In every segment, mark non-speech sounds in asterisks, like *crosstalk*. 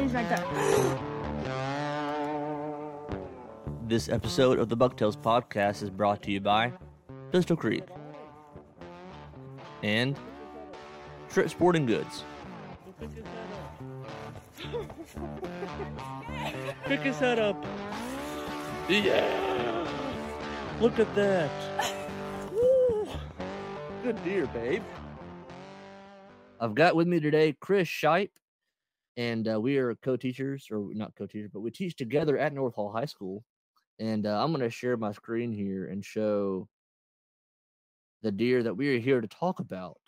He's right there. This episode of the Bucktails podcast is brought to you by Pistol Creek and Trip Sporting Goods. Pick his head up. Yeah. Look at that. Woo. Good deer, babe. I've got with me today Chris Shipe, and uh, we are co-teachers, or not co-teachers, but we teach together at North Hall High School. And uh, I'm going to share my screen here and show the deer that we are here to talk about.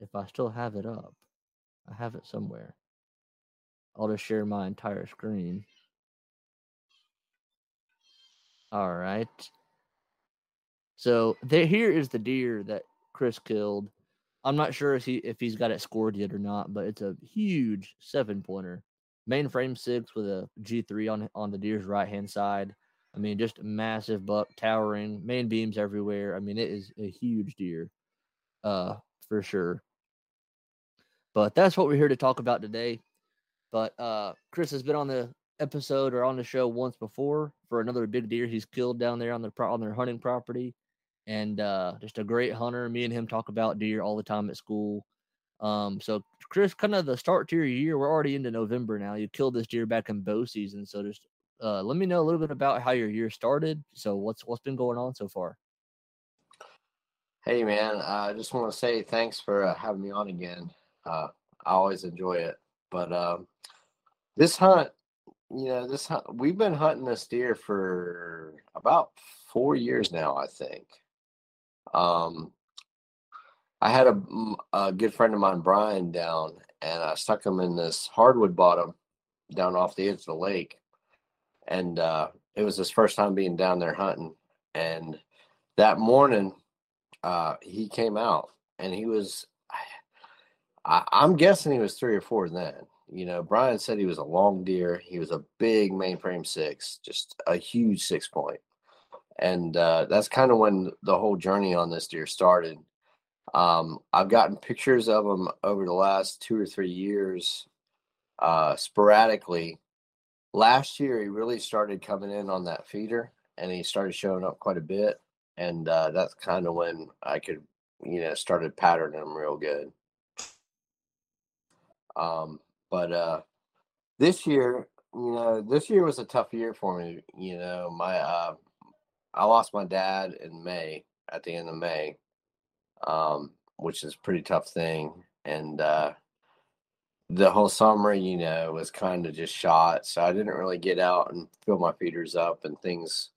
If I still have it up, I have it somewhere. I'll just share my entire screen. All right. So here is the deer that Chris killed. I'm not sure if he if he's got it scored yet or not, but it's a huge seven pointer, mainframe six with a G3 on on the deer's right hand side. I mean, just massive buck, towering, main beams everywhere. I mean, it is a huge deer, uh, for sure. But that's what we're here to talk about today. But uh, Chris has been on the episode or on the show once before for another big deer he's killed down there on the on their hunting property, and uh, just a great hunter. Me and him talk about deer all the time at school. Um, so Chris, kind of the start to your year, we're already into November now. You killed this deer back in bow season, so just uh, let me know a little bit about how your year started. So what's what's been going on so far? Hey man, I just want to say thanks for uh, having me on again. Uh, I always enjoy it, but um, this hunt, you know, this hunt, we've been hunting this deer for about four years now, I think. Um, I had a, a good friend of mine, Brian, down, and I stuck him in this hardwood bottom down off the edge of the lake, and uh, it was his first time being down there hunting. And that morning, uh, he came out, and he was, I, I'm guessing he was three or four then. You know, Brian said he was a long deer. He was a big mainframe six, just a huge six point. And uh, that's kind of when the whole journey on this deer started. Um, I've gotten pictures of him over the last two or three years, uh, sporadically. Last year, he really started coming in on that feeder, and he started showing up quite a bit. And uh, that's kind of when I could, you know, started patterning him real good. Um, but uh, this year, you know, this year was a tough year for me. You know, my uh, I lost my dad in May at the end of May, um, which is a pretty tough thing. And uh, the whole summer, you know, was kind of just shot. So I didn't really get out and fill my feeders up and things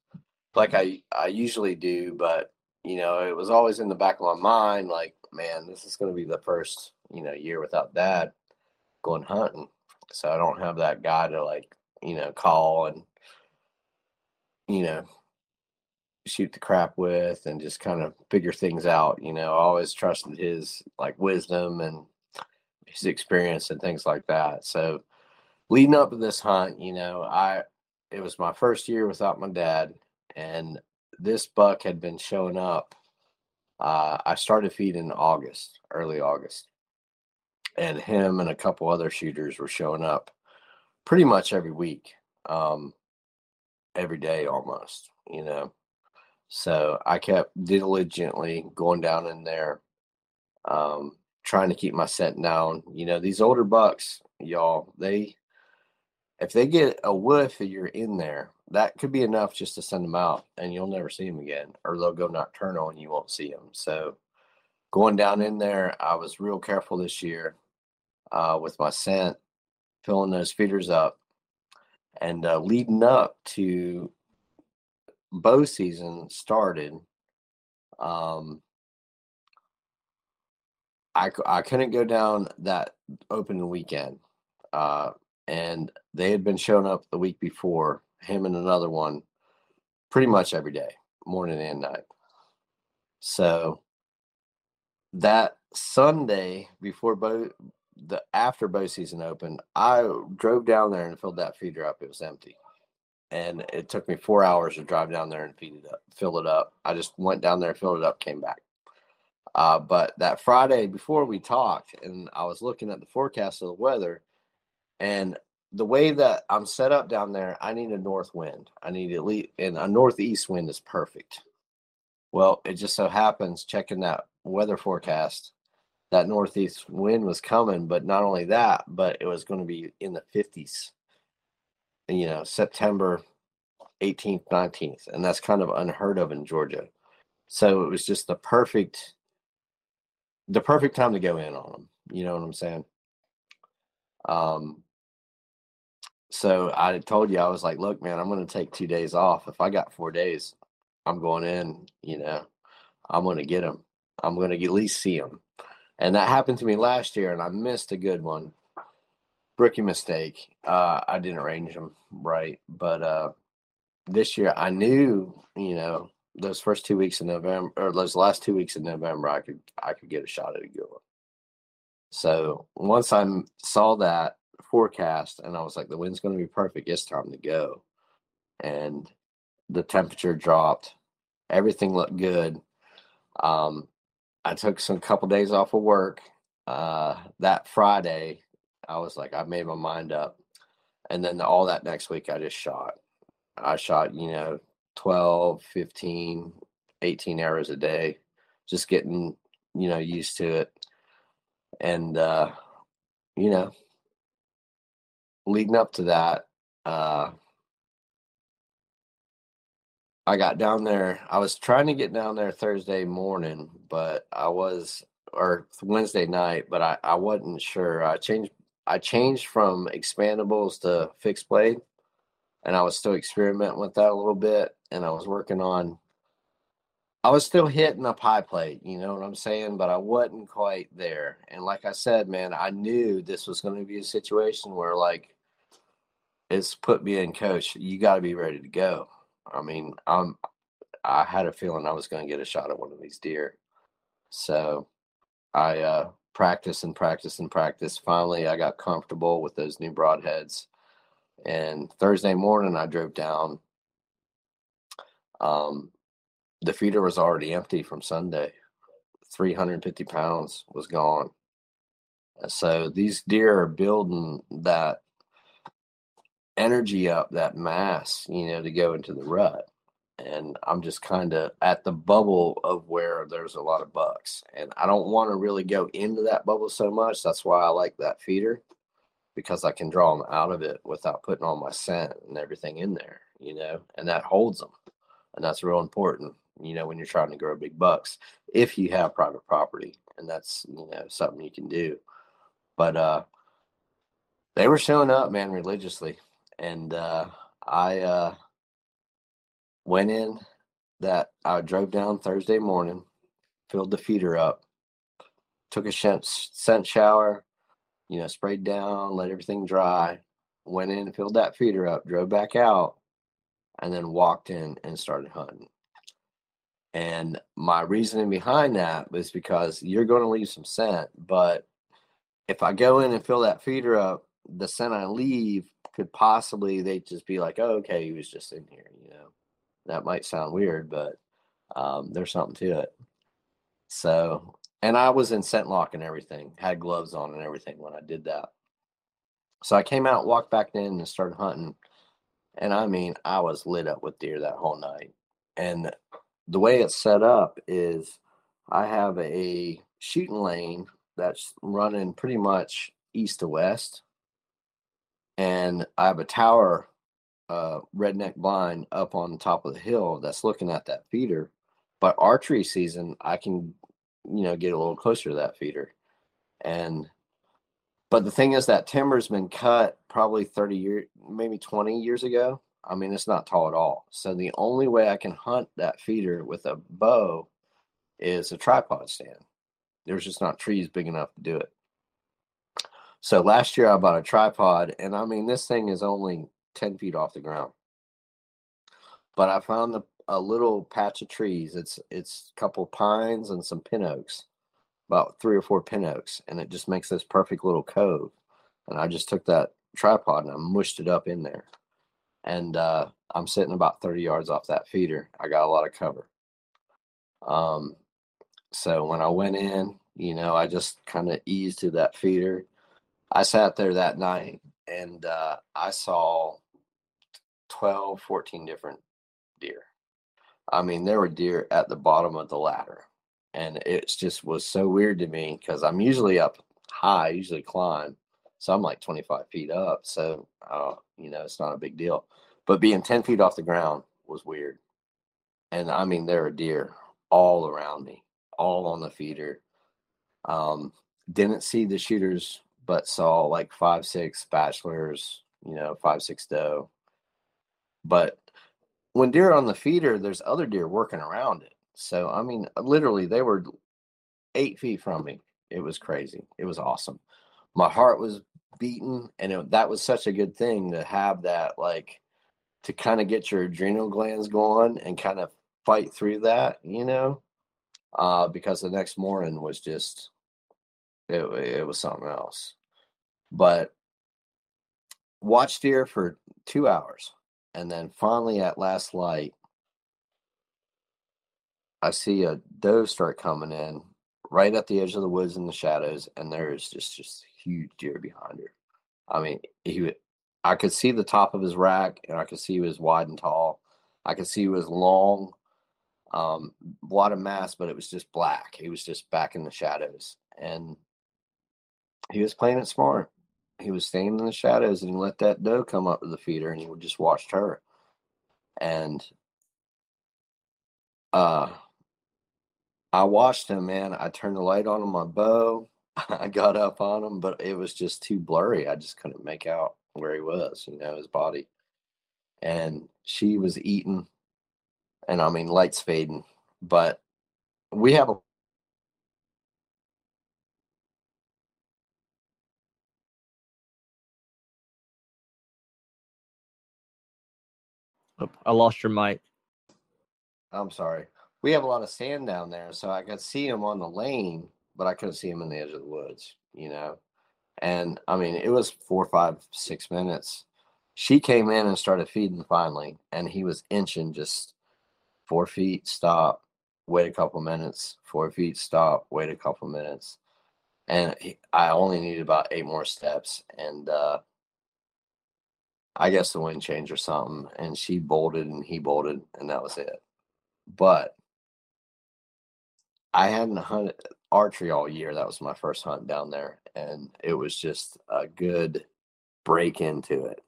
like I, I usually do. But, you know, it was always in the back of my mind like, man, this is going to be the first, you know, year without dad going hunting. So I don't have that guy to like, you know, call and, you know, shoot the crap with and just kind of figure things out. You know, I always trusted his like wisdom and his experience and things like that. So leading up to this hunt, you know, I it was my first year without my dad and this buck had been showing up. Uh, I started feeding in August, early August. And him and a couple other shooters were showing up pretty much every week. Um, every day almost, you know. So I kept diligently going down in there, um, trying to keep my scent down. You know, these older bucks, y'all, they if they get a whiff that you're in there, that could be enough just to send them out and you'll never see them again, or they'll go nocturnal and you won't see them. So going down in there, I was real careful this year uh, with my scent, filling those feeders up, and uh, leading up to bow season started, um, I, I couldn't go down that open weekend. Uh, and they had been showing up the week before, him and another one, pretty much every day, morning and night. So that Sunday before bow, the after bow season opened, I drove down there and filled that feeder up. It was empty and it took me four hours to drive down there and feed it up, fill it up. I just went down there, filled it up, came back. Uh, but that Friday before we talked, and I was looking at the forecast of the weather, And the way that I'm set up down there, I need a north wind. I need at least, and a northeast wind is perfect. Well, it just so happens, checking that weather forecast, that northeast wind was coming. But not only that, but it was going to be in the 50s, you know, September 18th, 19th. And that's kind of unheard of in Georgia. So it was just the perfect, the perfect time to go in on them. You know what I'm saying? Um, so I told you I was like, look, man, I'm going to take two days off. If I got four days, I'm going in. You know, I'm going to get them. I'm going to at least see them. And that happened to me last year, and I missed a good one. Rookie mistake. Uh, I didn't arrange them right, but uh, this year I knew, you know, those first two weeks in November or those last two weeks in November, I could I could get a shot at a good one. So once I saw that forecast and I was like, the wind's going to be perfect, it's time to go. And the temperature dropped, everything looked good. Um, I took some couple days off of work. Uh, that Friday, I was like, I made my mind up. And then all that next week, I just shot. I shot, you know, 12, 15, 18 hours a day, just getting, you know, used to it. And, uh, you know, leading up to that, uh, I got down there. I was trying to get down there Thursday morning, but I was, or Wednesday night, but I, I wasn't sure. I changed, I changed from expandables to fixed blade and I was still experimenting with that a little bit. And I was working on, I was still hitting a pie plate, you know what I'm saying? But I wasn't quite there. And like I said, man, I knew this was going to be a situation where, like, it's put me in coach. You got to be ready to go. I mean, I'm, I had a feeling I was going to get a shot at one of these deer. So I uh, practiced and practice and practice. Finally, I got comfortable with those new broadheads and Thursday morning, I drove down. Um, the feeder was already empty from Sunday. 350 pounds was gone. So these deer are building that energy up, that mass, you know, to go into the rut. And I'm just kind of at the bubble of where there's a lot of bucks. And I don't want to really go into that bubble so much. That's why I like that feeder because I can draw them out of it without putting all my scent and everything in there, you know, and that holds them. And that's real important, you know, when you're trying to grow big bucks, if you have private property and that's, you know, something you can do. But, uh, they were showing up, man, religiously. And, uh, I, uh, went in that I drove down Thursday morning, filled the feeder up, took a scent shower, you know, sprayed down, let everything dry, went in, filled that feeder up, drove back out, and then walked in and started hunting. And my reasoning behind that was because you're going to leave some scent, but if I go in and fill that feeder up, the scent I leave could possibly they just be like, oh, okay, he was just in here, you know. That might sound weird, but um, there's something to it. So and I was in scent lock and everything, had gloves on and everything when I did that. So I came out, walked back in, and started hunting. And I mean, I was lit up with deer that whole night. And the way it's set up is I have a shooting lane that's running pretty much east to west. And I have a tower uh, redneck blind up on the top of the hill that's looking at that feeder. But archery season, I can you know, get a little closer to that feeder. And but the thing is that timber's been cut probably 30 years, maybe 20 years ago. I mean, it's not tall at all. So the only way I can hunt that feeder with a bow is a tripod stand. There's just not trees big enough to do it. So last year I bought a tripod, and I mean, this thing is only 10 feet off the ground. But I found the a little patch of trees. It's it's a couple pines and some pin oaks, about three or four pin oaks, and it just makes this perfect little cove. And I just took that tripod and I mushed it up in there, and uh, I'm sitting about 30 yards off that feeder. I got a lot of cover. Um, so when I went in, you know, I just kind of eased to that feeder. I sat there that night and uh, I saw 12, 14 different deer. I mean, there were deer at the bottom of the ladder. And it just was so weird to me because I'm usually up high, I usually climb. So I'm like 25 feet up. So, uh, you know, it's not a big deal. But being 10 feet off the ground was weird. And I mean, there are deer all around me, all on the feeder. Um, didn't see the shooters, but saw like five, six bachelors, you know, five, six doe. But when deer are on the feeder, there's other deer working around it. So, I mean, literally, they were eight feet from me. It was crazy. It was awesome. My heart was beating, and it, that was such a good thing to have that, like, to kind of get your adrenal glands going and kind of fight through that, you know, uh, because the next morning was just, it, it was something else. But watched deer for two hours. And then finally at last light, I see a doe start coming in right at the edge of the woods in the shadows, and there is just just huge deer behind her. I mean, he would, I could see the top of his rack, and I could see he was wide and tall. I could see he was long, um, a lot of mass, but it was just black. He was just back in the shadows, and he was playing it smart. He was standing in the shadows, and he let that doe come up to the feeder, and he just watched her. And uh, I watched him, man. I turned the light on on my bow. *laughs* I got up on him, but it was just too blurry. I just couldn't make out where he was, you know, his body. And she was eating, and I mean, lights fading. But we have a I lost your mic. I'm sorry we have a lot of sand down there, so I could see him on the lane, but I couldn't see him in the edge of the woods, you know. And I mean, it was four, five, six minutes. She came in and started feeding finally, and he was inching just four feet, stop, wait a couple minutes, four feet, stop, wait a couple minutes. And he, I only needed about eight more steps, and uh, I guess the wind changed or something, and she bolted and he bolted, and that was it. But I hadn't hunted archery all year. That was my first hunt down there, and it was just a good break into it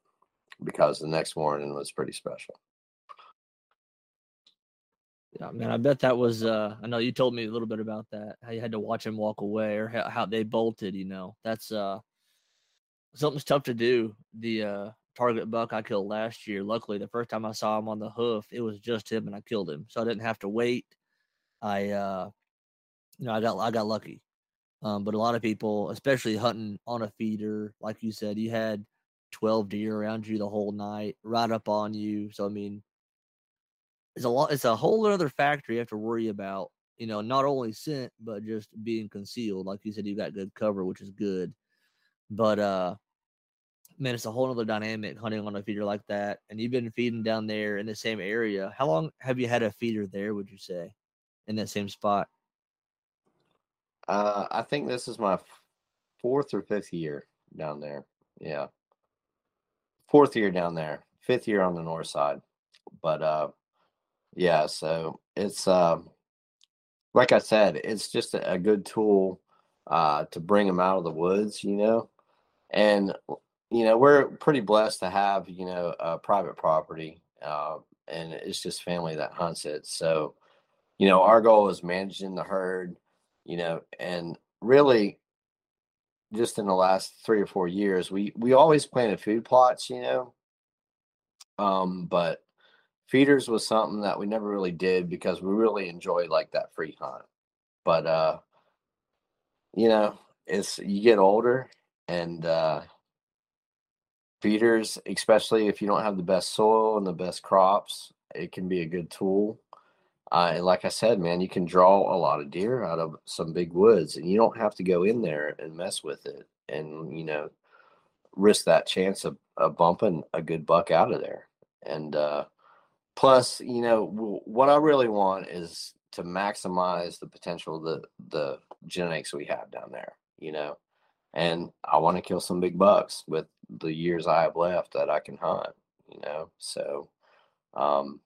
because the next morning was pretty special. Yeah, man, I bet that was. uh I know you told me a little bit about that. How you had to watch him walk away, or how, how they bolted. You know, that's uh something's tough to do. The uh target buck I killed last year. Luckily, the first time I saw him on the hoof, it was just him, and I killed him, so I didn't have to wait. I uh you know, I got I got lucky. Um, but a lot of people, especially hunting on a feeder, like you said, you had 12 deer around you the whole night, right up on you. So I mean, it's a lot. It's a whole other factor you have to worry about. You know, not only scent, but just being concealed. Like you said, you got good cover, which is good. But uh, man, it's a whole other dynamic hunting on a feeder like that. And you've been feeding down there in the same area. How long have you had a feeder there? Would you say, in that same spot? Uh, I think this is my fourth or fifth year down there. Yeah, fourth year down there, fifth year on the north side. But uh, yeah, so it's uh, like I said, it's just a, good tool uh, to bring them out of the woods, you know, and you know we're pretty blessed to have you know a private property, uh, and it's just family that hunts it. So, you know, our goal is managing the herd you know, and really just in the last three or four years, we we always planted food plots, you know. Um, but feeders was something that we never really did because we really enjoyed like that free hunt. But uh, you know, it's you get older and uh feeders, especially if you don't have the best soil and the best crops, it can be a good tool. Uh, like I said, man, you can draw a lot of deer out of some big woods, and you don't have to go in there and mess with it, and you know, risk that chance of, of bumping a good buck out of there. And uh, plus, you know, w- what I really want is to maximize the potential of the the genetics we have down there. You know, and I want to kill some big bucks with the years I have left that I can hunt. You know, so um,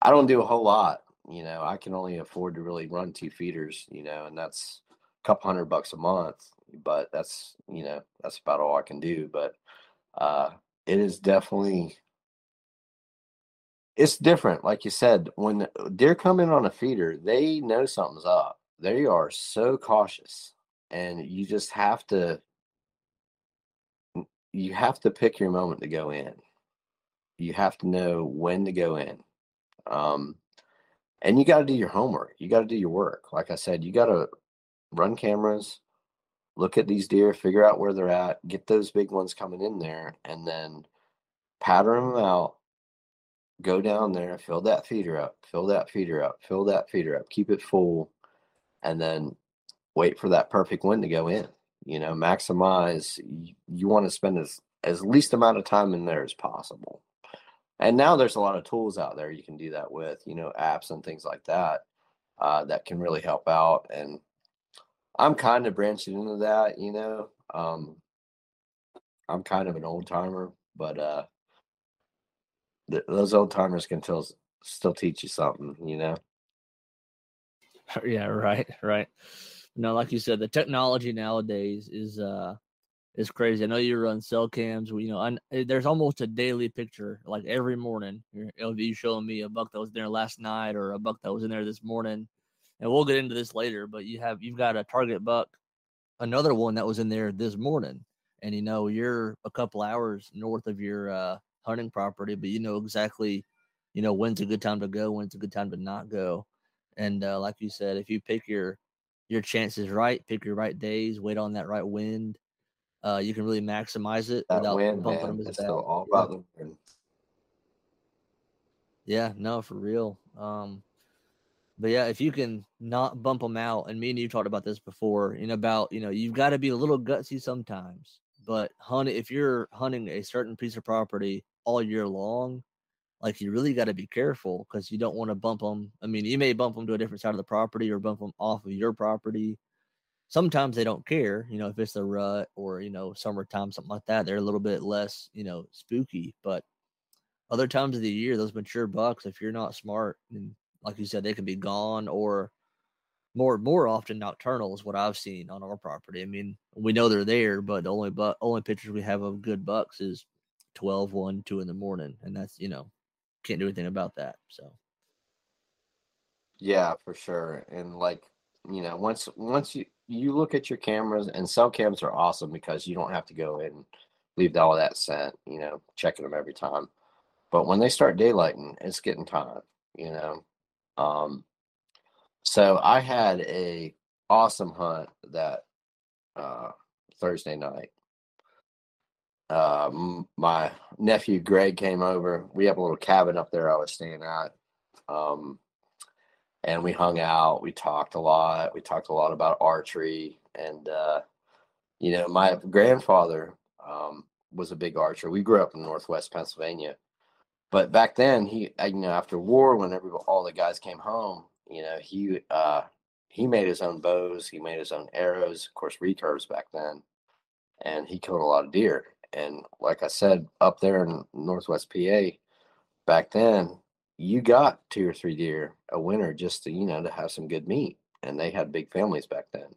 I don't do a whole lot. You know, I can only afford to really run two feeders. You know, and that's a couple hundred bucks a month. But that's you know that's about all I can do. But uh, it is definitely it's different. Like you said, when deer come in on a feeder, they know something's up. They are so cautious and you just have to you have to pick your moment to go in. You have to know when to go in um, and you got to do your homework you got to do your work. Like i said you got to run cameras look at these deer figure out where they're at get those big ones coming in there and then pattern them out go down there fill that feeder up fill that feeder up fill that feeder up keep it full and then wait for that perfect wind to go in. You know, maximize. You, want to spend as as least amount of time in there as possible. And now there's a lot of tools out there you can do that with. You know, apps and things like that uh, that can really help out. And I'm kind of branching into that. You know, um, I'm kind of an old timer, but uh, th- those old timers can still still teach you something. You know. *laughs* Yeah. Right. Right you know, like you said, the technology nowadays is uh is crazy. I know you run cell cams. You know, eh, there's almost a daily picture, like every morning. You're, you showing me a buck that was there last night or a buck that was in there this morning, and we'll get into this later. But you have you've got a target buck, another one that was in there this morning, and you know you're a couple hours north of your uh, hunting property, but you know exactly, you know when's a good time to go, when's a good time to not go, and uh, like you said, if you pick your your chances right, pick your right days, wait on that right wind. Uh, you can really maximize it that without wind, bumping man. them. Still all about the wind. Yeah, no, for real. Um, but yeah, if you can not bump them out, and me and you talked about this before, know, about you know, you've got to be a little gutsy sometimes. But hunting, if you're hunting a certain piece of property all year long, like you really got to be careful because you don't want to bump them. I mean, you may bump them to a different side of the property or bump them off of your property. Sometimes they don't care, you know, if it's the rut or you know summertime, something like that. They're a little bit less, you know, spooky. But other times of the year, those mature bucks, if you're not smart, and like you said, they can be gone or more more often nocturnal is what I've seen on our property. I mean, we know they're there, but the only but only pictures we have of good bucks is 12, 1, 2 in the morning. And that's, you know, can't do anything about that. So yeah, for sure. And like, you know, once once you you look at your cameras and cell cams are awesome because you don't have to go in and leave all of that scent, you know, checking them every time. But when they start daylighting, it's getting time, you know. Um so I had a awesome hunt that uh Thursday night uh, my nephew Greg came over. We have a little cabin up there I was staying at. Um, and we hung out. We talked a lot. We talked a lot about archery. And, uh, you know, my grandfather um, was a big archer. We grew up in Northwest Pennsylvania. But back then, he, uh, you know, after war, when all the guys came home, you know, he, uh, he made his own bows. He made his own arrows, of course, recurves back then. And he killed a lot of deer and like I said, up there in Northwest PA, back then, you got two or three deer a winter just to, you know, to have some good meat. And they had big families back then.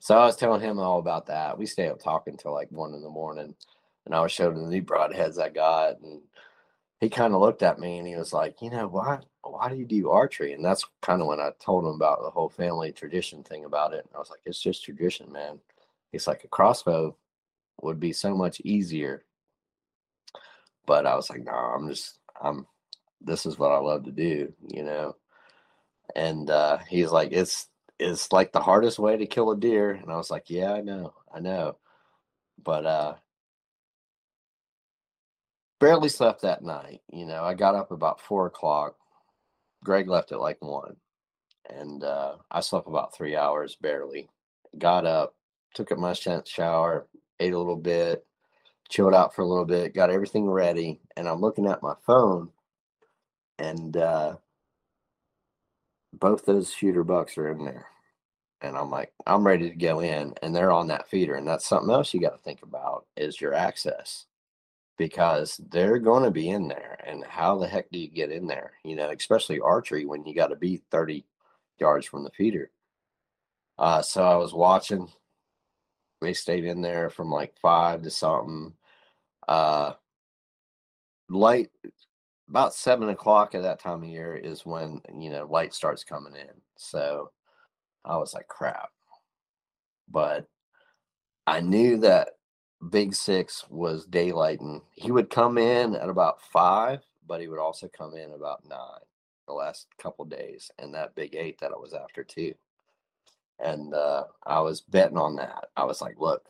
So I was telling him all about that. We stayed up talking till like one in the morning. And I was showing him the new broadheads I got. And he kind of looked at me and he was like, you know, why why do you do archery? And that's kind of when I told him about the whole family tradition thing about it. And I was like, it's just tradition, man. It's like a crossbow would be so much easier. But I was like, no, I'm just, I'm, this is what I love to do, you know? And uh, he's like, it's, it's like the hardest way to kill a deer. And I was like, yeah, I know, I know. But uh, barely slept that night. You know, I got up about four o'clock. Greg left at like one. And uh, I slept about three hours barely. Got up, took a my shower, ate a little bit, chilled out for a little bit, got everything ready, and I'm looking at my phone, and uh, both those shooter bucks are in there. and I'm like, I'm ready to go in, and they're on that feeder, and that's something else you got to think about is your access, because they're going to be in there, and how the heck do you get in there? You know, especially archery when you got to be 30 yards from the feeder. Uh, so I was watching. They stayed in there from like five to something. Uh, light about seven o'clock at that time of year is when you know light starts coming in. So I was like, crap. But I knew that Big Six was daylighting. He would come in at about five, but he would also come in about nine the last couple days, and that Big Eight that I was after too. And uh, I was betting on that. I was like, look,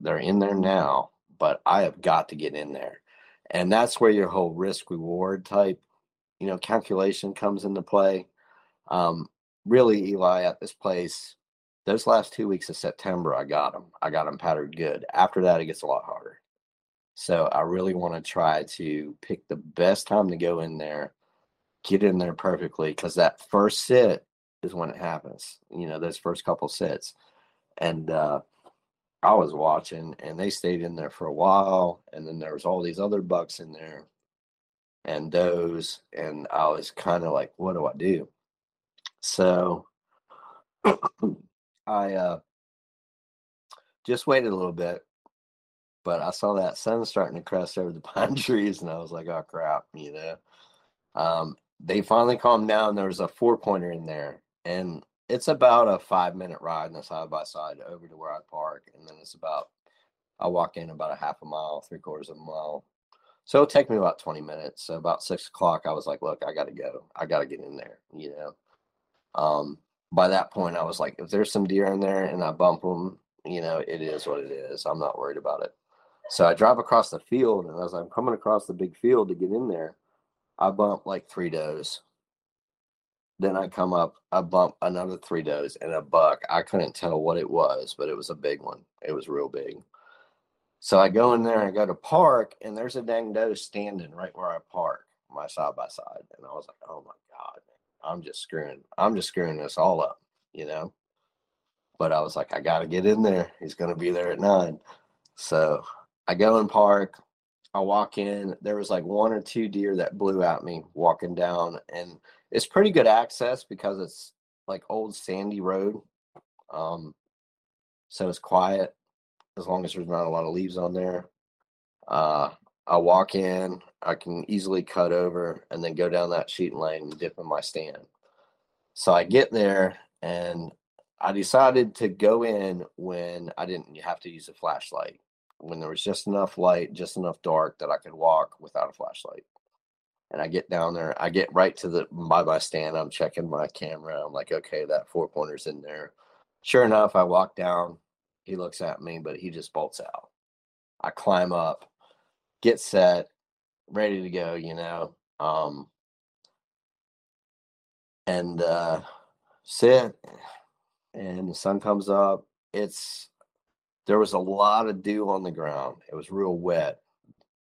they're in there now, but I have got to get in there. And that's where your whole risk reward type, you know, calculation comes into play. Um, really, Eli, at this place, those last two weeks of September, I got them. I got them patterned good. After that, it gets a lot harder. So I really want to try to pick the best time to go in there, get in there perfectly, because that first sit is when it happens. You know, those first couple sits, and uh, I was watching, and they stayed in there for a while, and then there was all these other bucks in there, and those, and I was kind of like, what do I do? So *clears throat* I uh, just waited a little bit, but I saw that sun starting to crest over the *laughs* pine trees, and I was like, oh crap, you know. Um, they finally calmed down. There was a four pointer in there, and it's about a five minute ride in the side by side over to where I park, and then it's about I walk in about a half a mile, three quarters of a mile. So it'll take me about 20 minutes. So about six o'clock, I was like, look, I got to go. I got to get in there, you know. Um, by that point, I was like, if there's some deer in there and I bump them, you know, it is what it is. I'm not worried about it. So I drive across the field, and as I'm coming across the big field to get in there, I bump like three does. Then I come up, I bump another three does and a buck. I couldn't tell what it was, but it was a big one. It was real big. So I go in there and go to park, and there's a dang doe standing right where I park, my side by side. And I was like, oh my God, I'm just screwing, I'm just screwing this all up, you know? But I was like, I got to get in there. He's going to be there at nine. So I go and park. I walk in. There was like one or two deer that blew at me walking down, and it's pretty good access because it's like old sandy road. Um, so it's quiet as long as there's not a lot of leaves on there. Uh, I walk in, I can easily cut over and then go down that sheet lane and dip in my stand. So I get there and I decided to go in when I didn't have to use a flashlight, when there was just enough light, just enough dark that I could walk without a flashlight. And I get down there, I get right to the by my stand. I'm checking my camera. I'm like, okay, that four pointer's in there. Sure enough, I walk down. He looks at me, but he just bolts out. I climb up get set, ready to go, you know. Um, and uh, sit, and the sun comes up. It's there was a lot of dew on the ground. It was real wet.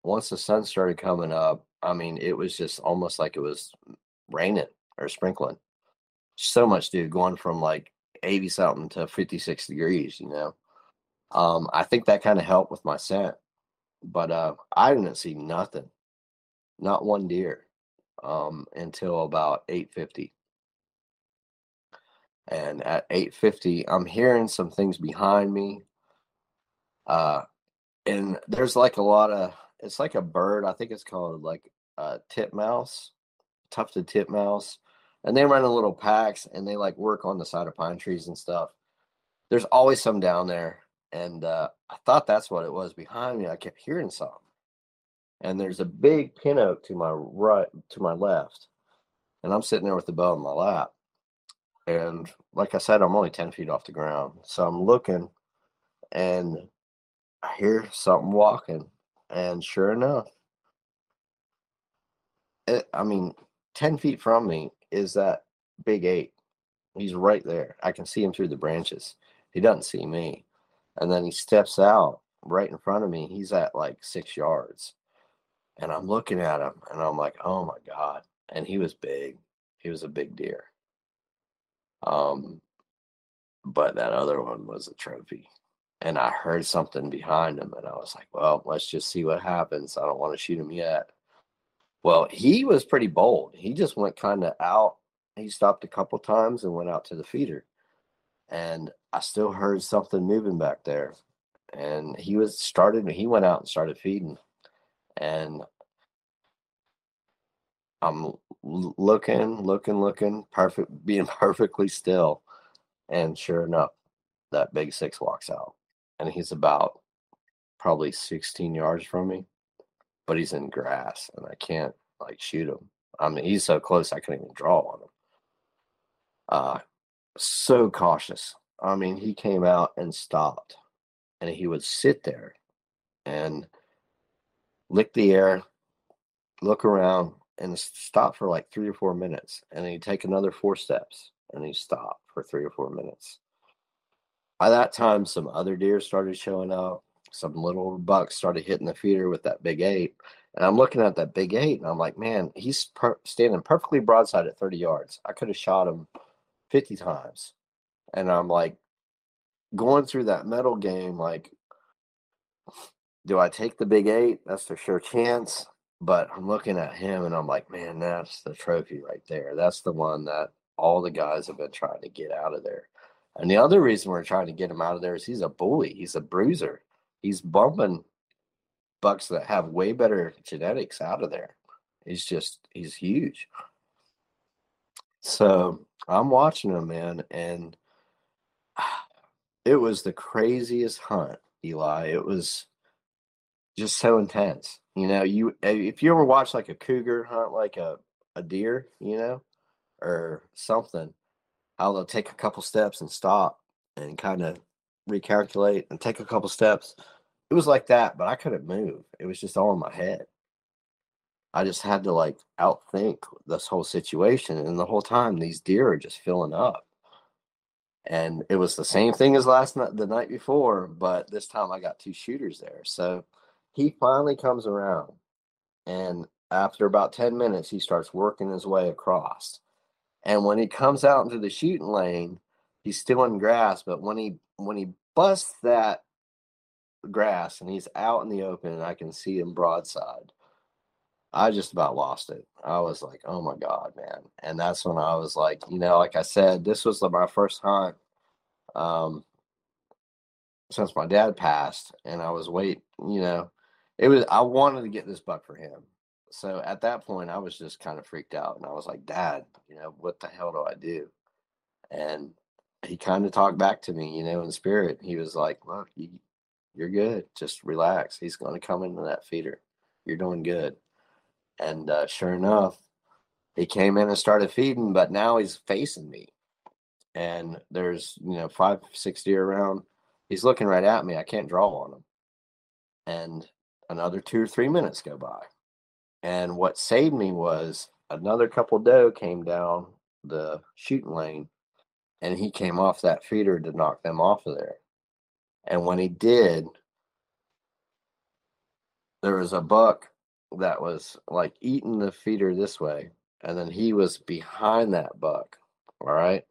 Once the sun started coming up, I mean, it was just almost like it was raining or sprinkling. So much dude, going from like 80 something to 56 degrees, you know. Um, I think that kind of helped with my scent but uh, I didn't see nothing, not one deer, um, until about eight fifty. And at eight fifty, I'm hearing some things behind me. Uh, and there's like a lot of it's like a bird. I think it's called like a titmouse, tufted titmouse, and they run in little packs and they like work on the side of pine trees and stuff. There's always some down there and uh, I thought that's what it was behind me. I kept hearing something, and there's a big pin oak to my right, to my left, and I'm sitting there with the bow in my lap, and like I said, I'm only ten feet off the ground, so I'm looking, and I hear something walking, and sure enough, it, I mean, ten feet from me is that big eight. He's right there. I can see him through the branches. He doesn't see me and then he steps out right in front of me. He's at like six yards. And I'm looking at him and I'm like, oh my God. And he was big. He was a big deer. Um, but that other one was a trophy. And I heard something behind him, and I was like, well, let's just see what happens. I don't want to shoot him yet. Well, he was pretty bold. He just went kind of out. He stopped a couple times and went out to the feeder. And I still heard something moving back there. And he was started, he went out and started feeding. And I'm looking, looking, looking, perfect, *laughs* being perfectly still. And sure enough, that big six walks out. And he's about probably 16 yards from me, but he's in grass and I can't like shoot him. I mean, he's so close I can't even draw on him. Uh, so cautious. I mean, he came out and stopped, and he would sit there and lick the air, look around, and stop for like three or four minutes. And he'd take another four steps and he'd stop for three or four minutes. By that time, some other deer started showing up. Some little bucks started hitting the feeder with that big eight. And I'm looking at that big eight and I'm like, man, he's per- standing perfectly broadside at 30 yards. I could have shot him 50 times. And I'm like, going through that metal game, like, do I take the big eight? That's for sure chance. But I'm looking at him and I'm like, man, that's the trophy right there. That's the one that all the guys have been trying to get out of there. And the other reason we're trying to get him out of there is he's a bully. He's a bruiser. He's bumping bucks that have way better genetics out of there. He's just he's huge. So I'm watching him, man, and *sighs* it was the craziest hunt, Eli. It was just so intense. You know, you if you ever watch like a cougar hunt like a, a deer, you know, or something, how they'll take a couple steps and stop and kind of recalculate and take a couple steps. It was like that, but I couldn't move. It was just all in my head. I just had to like outthink this whole situation. And the whole time these deer are just filling up. And it was the same thing as last night the night before, but this time I got two shooters there. So he finally comes around and after about 10 minutes he starts working his way across and when he comes out into the shooting lane he's still in grass but when he when he busts that grass and he's out in the open and i can see him broadside i just about lost it i was like oh my god man and that's when i was like you know like i said this was my first hunt um since my dad passed and i was wait you know it was I wanted to get this buck for him. So at that point, I was just kind of freaked out, and I was like, "Dad, you know, what the hell do I do?" And he kind of talked back to me, you know, in spirit. He was like, "Look, you, you're good. Just relax. He's going to come into that feeder. You're doing good." And uh, sure enough, he came in and started feeding, but now he's facing me, and there's you know five, six deer around. He's looking right at me. I can't draw on him, and another two or three minutes go by. And what saved me was another couple doe came down the shooting lane and he came off that feeder to knock them off of there. And when he did, there was a buck that was like eating the feeder this way, and then he was behind that buck. All right.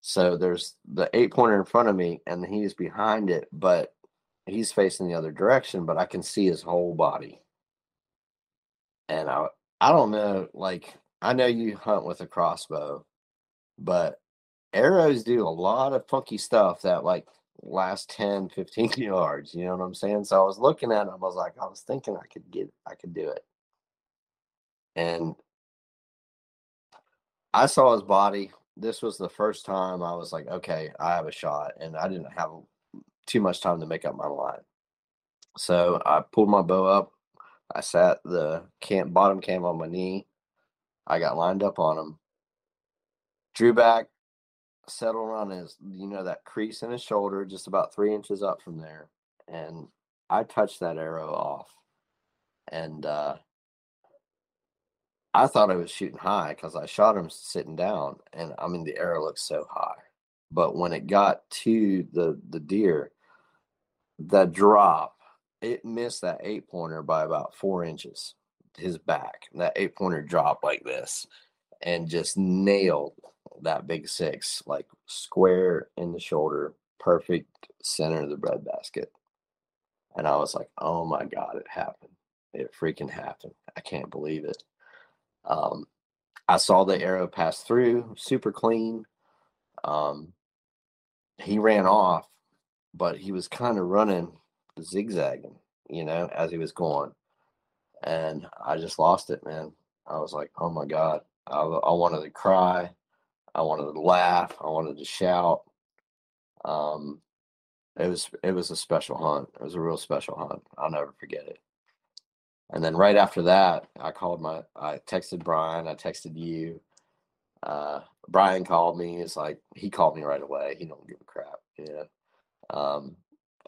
So there's the eight pointer in front of me, and he's behind it, but he's facing the other direction, but I can see his whole body. And I I don't know, like I know you hunt with a crossbow, but arrows do a lot of funky stuff that like last 10, *laughs* 15 *laughs* yards. You know what I'm saying? So I was looking at him, I was like, I was thinking I could get I could do it. And I saw his body. This was the first time I was like, okay, I have a shot. And I didn't have too much time to make up my mind. So I pulled my bow up. I sat the bottom cam on my knee. I got lined up on him. Drew back, settled on his, you know, that crease in his shoulder, just about three inches up from there. And I touched that arrow off. And uh, I thought I was shooting high because I shot him sitting down. And I mean, the arrow looked so high. But when it got to the the deer, the drop, it missed that eight pointer by about four inches, his back. That eight pointer dropped like this. and just nailed that big six, like square in the shoulder, perfect center of the breadbasket. And I was like, oh my God, it happened. It freaking happened. I can't believe it. Um, I saw the arrow pass through, super clean. Um, he ran off, but he was kind of running zigzagging, you know, as he was going. And I just lost it, man. I was like, oh my God. I, I wanted to cry. I wanted to laugh. I wanted to shout. Um, it was it was a special hunt. It was a real special hunt. I'll never forget it. And then right after that, I called my I texted Brian, I texted you. Uh, Brian called me. It's like he called me right away. He don't give a crap. Yeah. Um,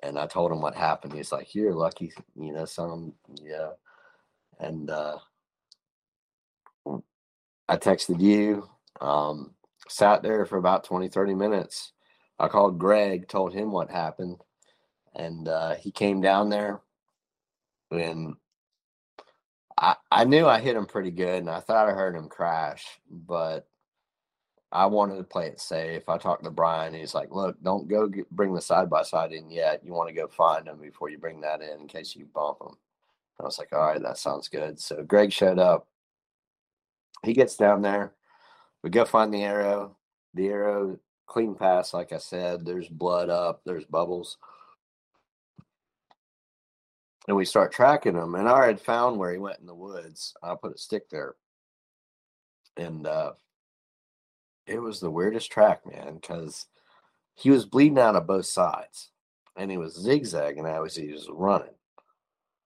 and I told him what happened. He's like, "You're lucky, you know, some, Yeah. And uh, I texted you. Um, sat there for about 20, 30 minutes. I called Greg, told him what happened, and uh, he came down there. And I, I knew I hit him pretty good, and I thought I heard him crash, but I wanted to play it safe. I talked to Brian. He's like, "Look, don't go get, bring the side by side in yet. You want to go find them before you bring that in, in case you bump them." I was like, "All right, that sounds good." So Greg showed up. He gets down there. We go find the arrow. The arrow clean pass, like I said. There's blood up. There's bubbles. And we start tracking him. And I had found where he went in the woods. I put a stick there. And uh, it was the weirdest track, man, because he was bleeding out of both sides and he was zigzagging as he was running.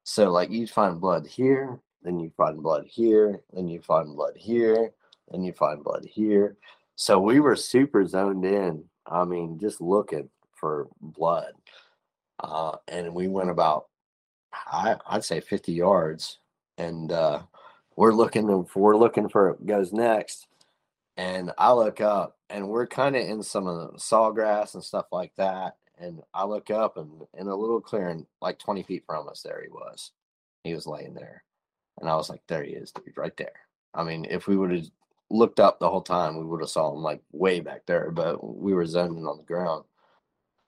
So, like, you'd find blood here, then you find blood here, then you find blood here, then you find blood here. So, we were super zoned in. I mean, just looking for blood. Uh, and we went about, I, I'd say, 50 yards. And uh, we're looking, for, we're looking for it goes next and I look up and we're kind of in some of the sawgrass and stuff like that. And I look up and in a little clearing, like 20 feet from us, there he was. He was laying there. And I was like, there he is, dude, right there. I mean, if we would have looked up the whole time, we would have saw him like way back there, but we were zoning on the ground.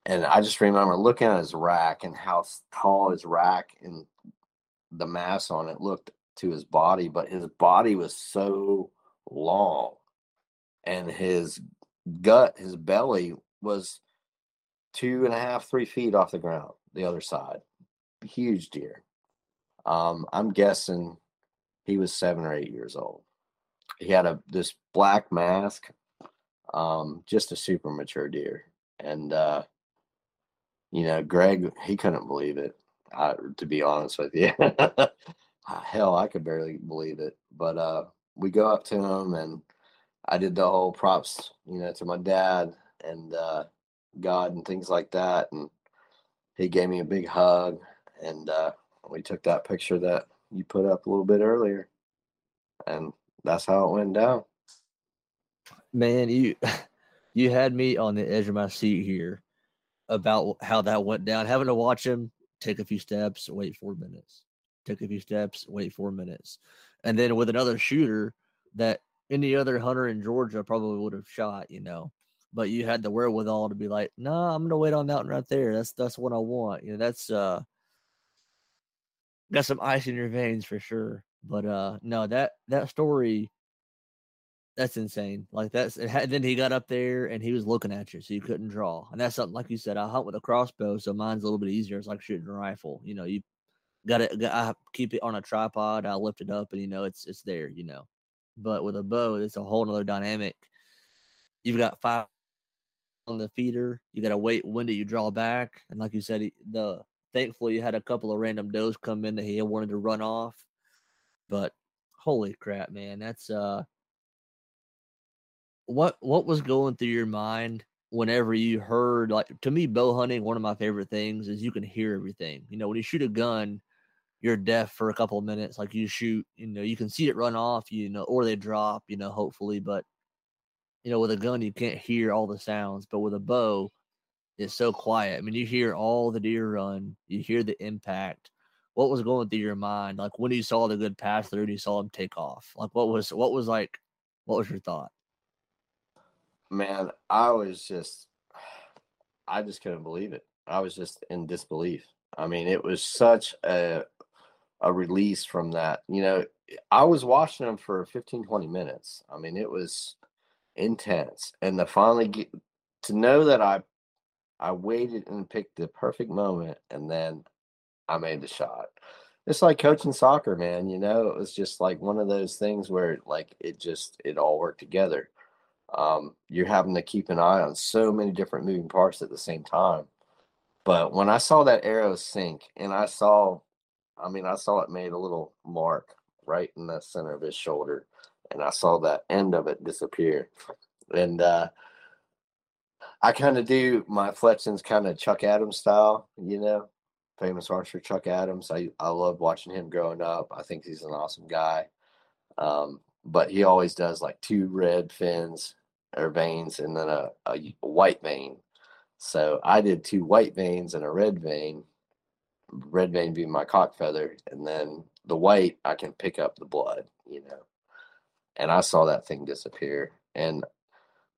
And I just remember looking at his rack and how tall his rack and the mass on it looked to his body, but his body was so long and his gut, his belly was two and a half, three feet off the ground, the other side. Huge deer. Um, I'm guessing he was seven or eight years old. He had a this black mask, um, just a super mature deer. And uh, you know, Greg, he couldn't believe it. I, to be honest with you, *laughs* hell, I could barely believe it. But uh, we go up to him and I did the whole props, you know, to my dad and uh, God and things like that. And he gave me a big hug. And uh, we took that picture that you put up a little bit earlier. And that's how it went down. Man, you *laughs* you had me on the edge of my seat here about how that went down. Having to watch him take a few steps, wait four minutes, take a few steps, wait four minutes, and then with another shooter that any other hunter in Georgia probably would have shot, you know. But you had the wherewithal to be like, no, nah, I'm gonna wait on that one right there. That's that's what I want. You know, that's uh got some ice in your veins for sure. But uh no, that that story that's insane. Like that's had, then he got up there and he was looking at you, so you couldn't draw. And that's something like you said. I hunt with a crossbow, so mine's a little bit easier. It's like shooting a rifle. You know, you got it. I keep it on a tripod. I lift it up, and you know it's it's there. You know, but with a bow, it's a whole nother dynamic. You've got five on the feeder. You got to wait when do you draw back, and like you said, the thankfully you had a couple of random does come in that he wanted to run off. But holy crap, man, that's uh, what what was going through your mind whenever you heard like to me bow hunting one of my favorite things is you can hear everything you know when you shoot a gun you're deaf for a couple of minutes. Like you shoot, you know, you can see it run off, you know, or they drop, you know, hopefully. But you know, with a gun, you can't hear all the sounds. But with a bow, it's so quiet. I mean, you hear all the deer run, you hear the impact. What was going through your mind? Like when you saw the good pass through, and you saw him take off. Like what was what was like What was your thought? Man, I was just, *sighs* I just couldn't believe it. I was just in disbelief. I mean, it was such a a release from that. You know, I was watching them for 15, 20 minutes. I mean, it was intense. And to finally get to know that I I waited and picked the perfect moment and then I made the shot. It's like coaching soccer, man. You know, it was just like one of those things where like it just it all worked together. Um, you're having to keep an eye on so many different moving parts at the same time. But when I saw that arrow sink and I saw, I mean, I saw it made a little mark right in the center of his shoulder, and I saw that end of it disappear. And uh, I kind of do my fletchings kind of Chuck Adams style, you know, famous archer Chuck Adams. I, I love watching him growing up. I think he's an awesome guy. Um, but he always does like two red fins or vanes and then a, a white vane. So I did two white vanes and a red vane, red vane being my cock feather, and then the white I can pick up the blood, you know. And I saw that thing disappear. And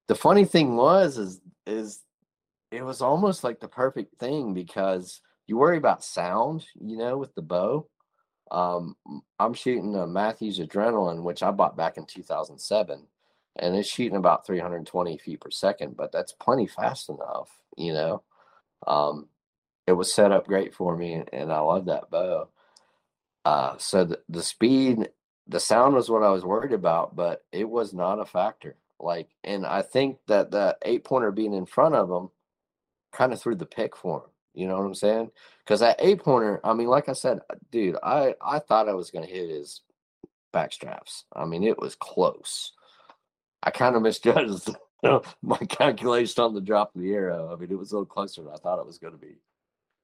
the funny thing was is is it was almost like the perfect thing because you worry about sound, you know, with the bow. Um, I'm shooting a Mathews Adrenaline, which I bought back in 2007, and it's shooting about 320 feet per second, but that's plenty fast enough, you know. Um, it was set up great for me, and I love that bow. Uh, so the, the speed, the sound was what I was worried about, but it was not a factor. Like, and I think that the eight pointer being in front of him kind of threw the pick for him. You know what I'm saying? Because that eight pointer, I mean, like I said, dude, I I thought I was gonna hit his back straps. I mean, it was close. I kind of misjudged *laughs* my calculation on the drop of the arrow. I mean, it was a little closer than I thought it was going to be.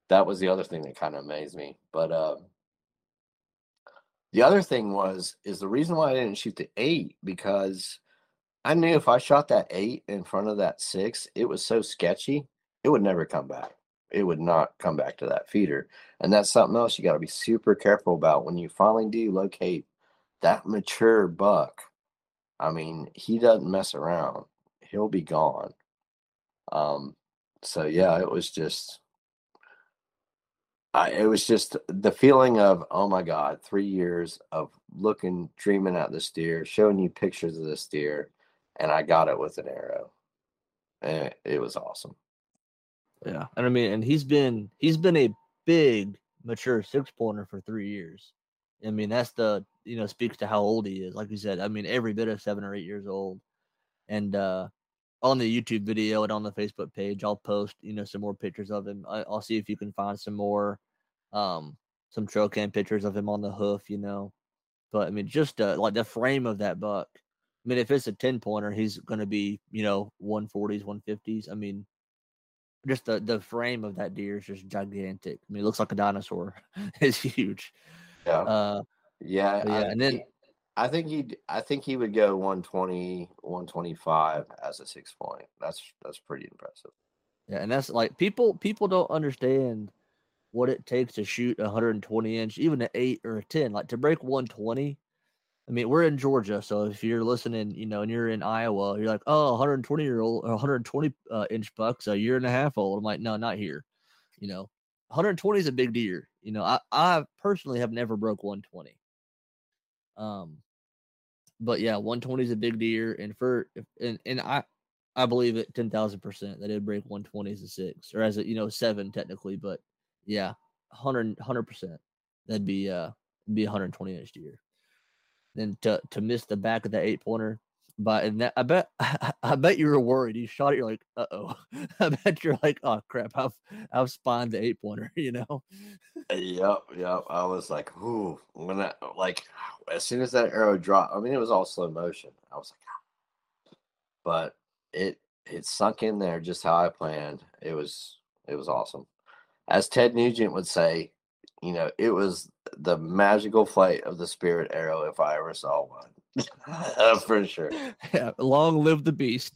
That was the other thing that kind of amazed me. But uh, the other thing was is the reason why I didn't shoot the eight because I knew if I shot that eight in front of that six, it was so sketchy, it would never come back. It would not come back to that feeder. And that's something else you got to be super careful about when you finally do locate that mature buck I mean, he doesn't mess around. He'll be gone. Um, so yeah, it was just I, it was just the feeling of oh my god, three years of looking, dreaming at this deer, showing you pictures of this deer, and I got it with an arrow, and it, was awesome. Yeah, and I mean, and he's been he's been a big mature six pointer for three years. I mean, that's the you know speaks to how old he is. Like you said, I mean, every bit of seven or eight years old. And uh on the YouTube video and on the Facebook page, I'll post you know some more pictures of him. I, will see if you can find some more, um, some trail cam pictures of him on the hoof. You know, but I mean, just uh, like the frame of that buck. I mean, if it's a ten pointer, he's going to be you know one forties, one fifties. I mean, just the the frame of that deer is just gigantic. I mean, it looks like a dinosaur. *laughs* it's huge. Yeah. Uh, yeah. yeah. I, and then I think he I think he would go 120, 125 as a six point. That's that's pretty impressive. Yeah, and that's like people people don't understand what it takes to shoot a 120 inch, even an eight or a 10. Like to break 120. I mean, we're in Georgia, so if you're listening, you know, and you're in Iowa, you're like, oh, 120 year old, 120 uh, inch bucks, a year and a half old. I'm like, no, not here. You know, 120 is a big deer. You know, I, I personally have never broke 120. Um, but yeah, 120 is a big deer, and for and and I I believe it 10,000 percent that it'd break 120 as a six or as a you know seven technically, but yeah, 100 percent that'd be uh be 120 next year. Then to to miss the back of the eight pointer, but and that, I bet *laughs* I bet you were worried. You shot it, you're like, uh oh. *laughs* I bet you're like, oh crap, I've I've spawned the eight pointer, *laughs* you know. Yep, yep. I was like, ooh, when that like as soon as that arrow dropped, I mean it was all slow motion. I was like, ah. but it it sunk in there just how I planned. It was it was awesome. As Ted Nugent would say, you know, it was the magical flight of the spirit arrow if I ever saw one. *laughs* For sure. Yeah, long live the beast.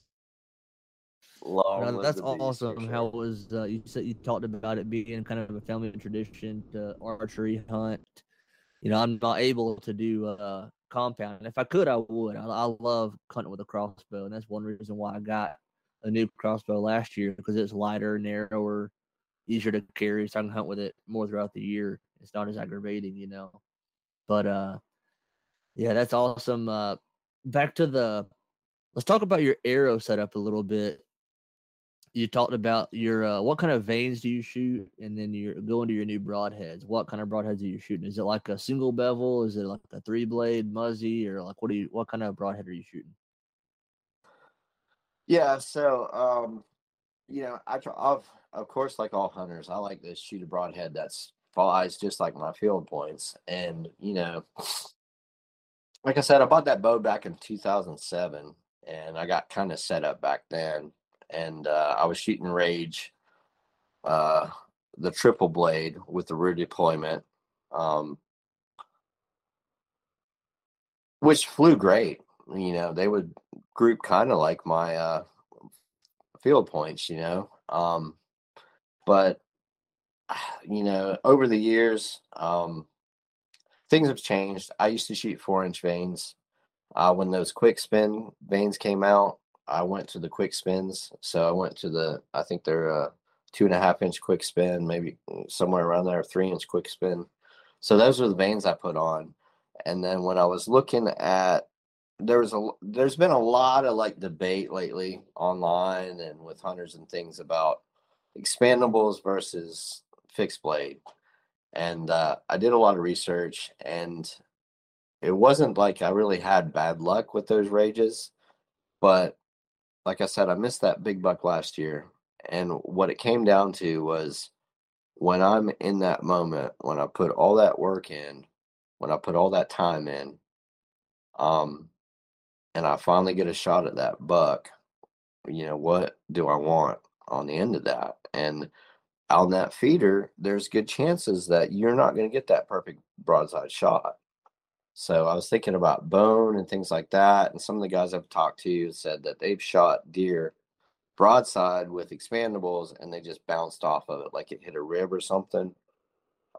Long that's awesome. How it was uh, you said you talked about it being kind of a family tradition to archery hunt. You know, I'm not able to do uh, compound. If I could, I would. I, I love hunting with a crossbow, and that's one reason why I got a new crossbow last year because it's lighter, narrower, easier to carry, so I can hunt with it more throughout the year. It's not as aggravating, you know. But uh, yeah, that's awesome. Uh, back to the let's talk about your arrow setup a little bit. You talked about your uh, what kind of vanes do you shoot, and then you're going to your new broadheads. What kind of broadheads are you shooting? Is it like a single bevel? Is it like a three blade muzzy, or like what do you? What kind of broadhead are you shooting? Yeah, so um, you know, I of of course, like all hunters, I like to shoot a broadhead that's flies just like my field points, and you know, like I said, I bought that bow back in 2007, and I got kind of set up back then, and uh, I was shooting Rage, uh, the triple blade with the rear deployment, um, which flew great. You know, they would group kind of like my uh, field points. You know, um, but *sighs* you know, over the years, um, things have changed. I used to shoot four inch vanes. Uh, when those quick spin vanes came out, I went to the quick spins. So I went to the, I think they're uh, two and a half inch quick spin, maybe mm, somewhere around there, three inch quick spin. So those were the vanes I put on. And then when I was looking at, there was a, there's been a lot of like debate lately online and with hunters and things about expandables versus fixed blade. And uh, I did a lot of research, and it wasn't like I really had bad luck with those rages. But like I said, I missed that big buck last year. And what it came down to was when I'm in that moment, when I put all that work in, when I put all that time in, um, and I finally get a shot at that buck, you know, what do I want on the end of that? And on that feeder, there's good chances that you're not going to get that perfect broadside shot. So I was thinking about bone and things like that. And some of the guys I've talked to said that they've shot deer broadside with expandables and they just bounced off of it like it hit a rib or something.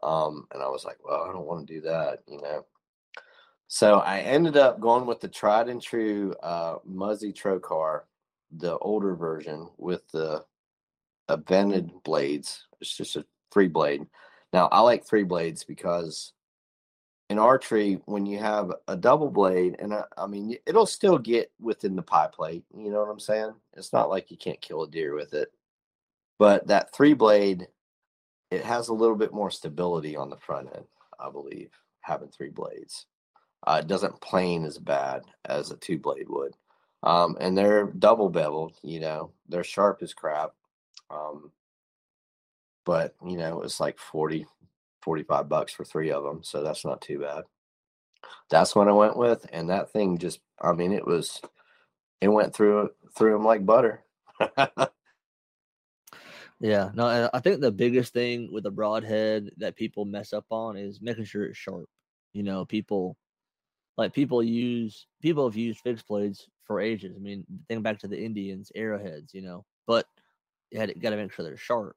Um, and I was like, well, I don't want to do that, you know. So I ended up going with the tried and true uh, Muzzy Trocar, the older version with the vented blades. It's just a three blade. Now I like three blades because in archery, when you have a double blade, and I, I, mean, it'll still get within the pie plate. You know what I'm saying? It's not like you can't kill a deer with it, but that three blade, it has a little bit more stability on the front end. I believe having three blades. Uh, it doesn't plane as bad as a two blade would. Um, and they're double beveled, you know, they're sharp as crap. Um, but you know, it's like 40, 45 bucks for three of them. So that's not too bad. That's what I went with. And that thing just, I mean, it was, it went through, through them like butter. *laughs* yeah. No, I think the biggest thing with a broadhead that people mess up on is making sure it's sharp. You know, people, like people use people have used fixed blades for ages. I mean, think back to the Indians, arrowheads, you know. But you had got to make sure they're sharp.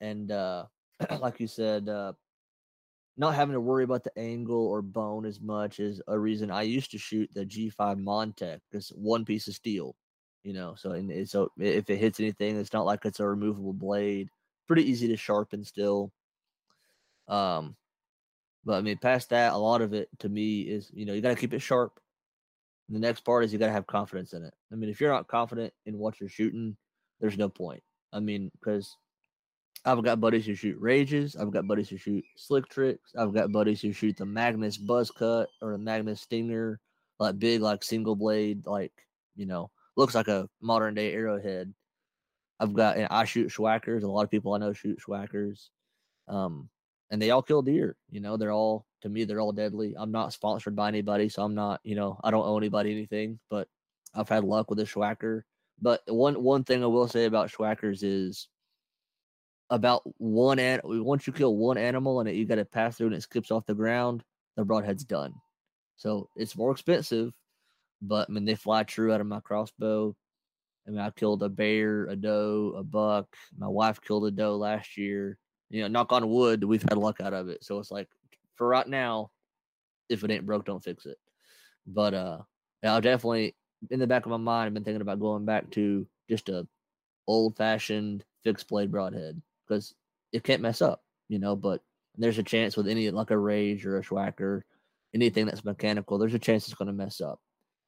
And uh, *clears throat* like you said, uh, not having to worry about the angle or bone as much is a reason I used to shoot the G5 Montec because one piece of steel, you know. So and so if it hits anything, it's not like it's a removable blade. Pretty easy to sharpen still. Um, but I mean, past that, a lot of it to me is you know you got to keep it sharp. And the next part is you got to have confidence in it. I mean, if you're not confident in what you're shooting, there's no point. I mean, because I've got buddies who shoot rages. I've got buddies who shoot slick tricks. I've got buddies who shoot the Magnus buzz cut or the Magnus stinger, like big, like single blade, like you know, looks like a modern day arrowhead. I've got and I shoot Swhackers. A lot of people I know shoot Swhackers, um, and they all kill deer. You know, they're all to me they're all deadly. I'm not sponsored by anybody, so I'm not you know I don't owe anybody anything, but I've had luck with a Swhacker. But one one thing I will say about Swhackers is about one an once you kill one animal and it, you got to pass through and it skips off the ground, the broadhead's done. So it's more expensive, but I mean they fly true out of my crossbow. I mean I killed a bear, a doe, a buck. My wife killed a doe last year. You know, knock on wood, we've had luck out of it. So it's like for right now, if it ain't broke, don't fix it. But uh, I'll definitely in the back of my mind, I've been thinking about going back to just a old fashioned fixed blade broadhead because it can't mess up, you know. But there's a chance with any like a rage or a Swhacker, anything that's mechanical, there's a chance it's going to mess up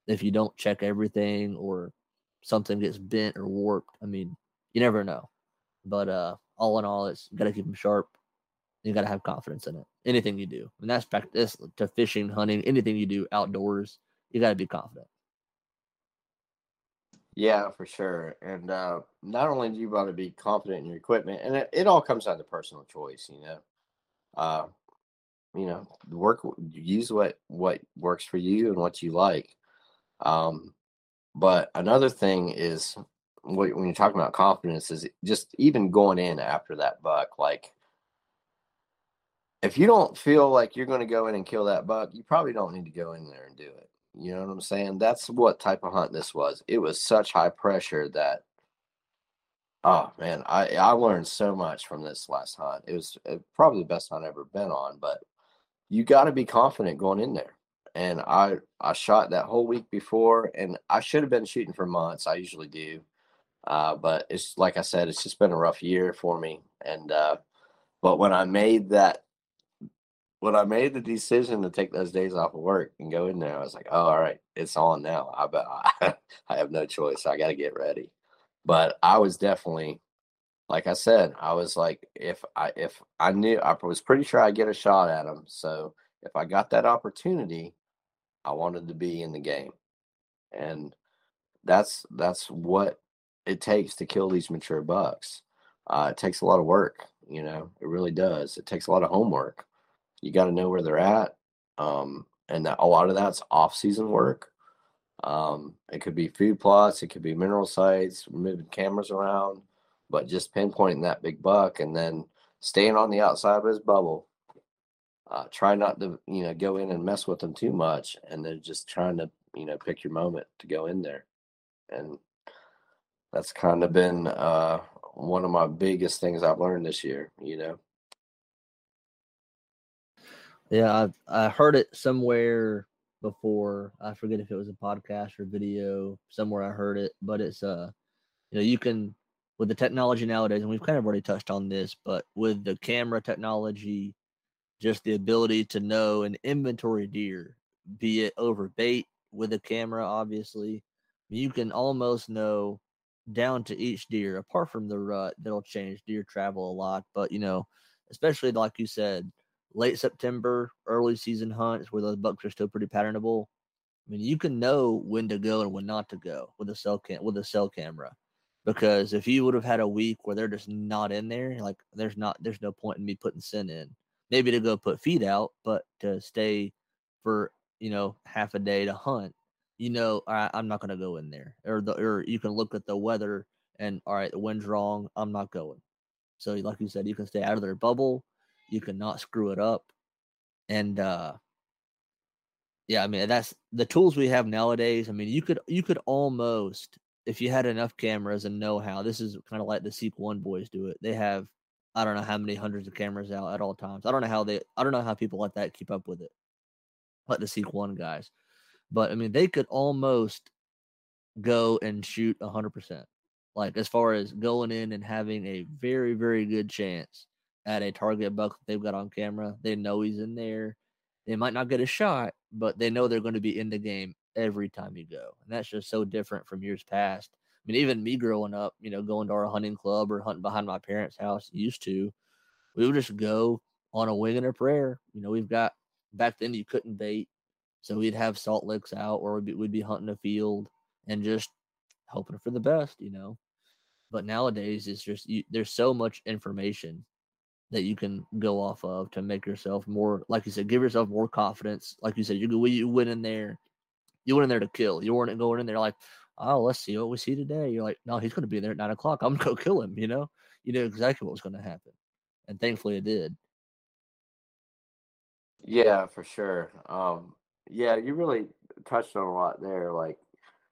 if you don't check everything or something gets bent or warped. I mean, you never know. But uh, all in all, it's got to keep them sharp. You got to have confidence in it. Anything you do, and that's this to fishing, hunting, anything you do outdoors, you got to be confident. Yeah, for sure. And uh, not only do you want to be confident in your equipment, and it, it all comes down to personal choice, you know. Uh, you know, work use what what works for you and what you like. Um, but another thing is what, when you're talking about confidence is just even going in after that buck, like if you don't feel like you're going to go in and kill that buck, you probably don't need to go in there and do it. You know what I'm saying? That's what type of hunt this was. It was such high pressure that oh man, I I learned so much from this last hunt. It was uh, probably the best hunt I've ever been on, but you got to be confident going in there. And I I shot that whole week before and I should have been shooting for months. I usually do. Uh, but it's like I said, it's just been a rough year for me. And uh, but when I made that when I made the decision to take those days off of work and go in there, I was like, oh, all right, it's on now. I bet I, *laughs* I have no choice. I got to get ready. But I was definitely, like I said, I was like, if I if I knew I was pretty sure I'd get a shot at him. So if I got that opportunity, I wanted to be in the game, and that's that's what it takes to kill these mature bucks. Uh, it takes a lot of work, you know, it really does. It takes a lot of homework you got to know where they're at. Um, and that, a lot of that's off season work. Um, it could be food plots, it could be mineral sites, moving cameras around, but just pinpointing that big buck and then staying on the outside of his bubble. Uh, try not to, you know, go in and mess with them too much, and then just trying to, you know, pick your moment to go in there. And that's kind of been uh, one of my biggest things I've learned this year, you know. Yeah, I I heard it somewhere before. I forget if it was a podcast or video. Somewhere I heard it, but it's uh, you know, you can with the technology nowadays, and we've kind of already touched on this, but with the camera technology, just the ability to know an inventory deer, be it over bait with a camera, obviously, you can almost know down to each deer, apart from the rut that'll change deer travel a lot. But you know, especially like you said, late September, early season hunts where those bucks are still pretty patternable. I mean, you can know when to go and when not to go with a cell cam with a cell camera. Because if you would have had a week where they're just not in there, like there's not there's no point in me putting scent in. Maybe to go put feed out, but to stay for, you know, half a day to hunt, you know, I, I'm not gonna go in there. Or the or you can look at the weather and all right, the wind's wrong, I'm not going. So like you said, you can stay out of their bubble you cannot screw it up. And uh yeah, I mean that's the tools we have nowadays. I mean, you could you could almost if you had enough cameras and know how this is kind of like the Seek One boys do it. They have I don't know how many hundreds of cameras out at all times. I don't know how they I don't know how people like that keep up with it. Like the Seek One guys. But I mean they could almost go and shoot hundred percent. Like as far as going in and having a very, very good chance at a target buck that they've got on camera. They know he's in there. They might not get a shot, but they know they're going to be in the game every time you go. And that's just so different from years past. I mean, even me growing up, you know, going to our hunting club or hunting behind my parents' house used to, we would just go on a wing and a prayer. You know, we've got back then you couldn't bait. So we'd have salt licks out or we'd be, we'd be hunting a field and just hoping for the best, you know. But nowadays it's just you, there's so much information that you can go off of to make yourself more, like you said, give yourself more confidence. Like you said, you you went in there, you went in there to kill. You weren't going in there like, oh, let's see what we see today. You're like, no, he's going to be there at nine o'clock. I'm going to go kill him. You know, you knew exactly what was going to happen, and thankfully it did. Yeah, for sure. Um, yeah, you really touched on a lot there. Like,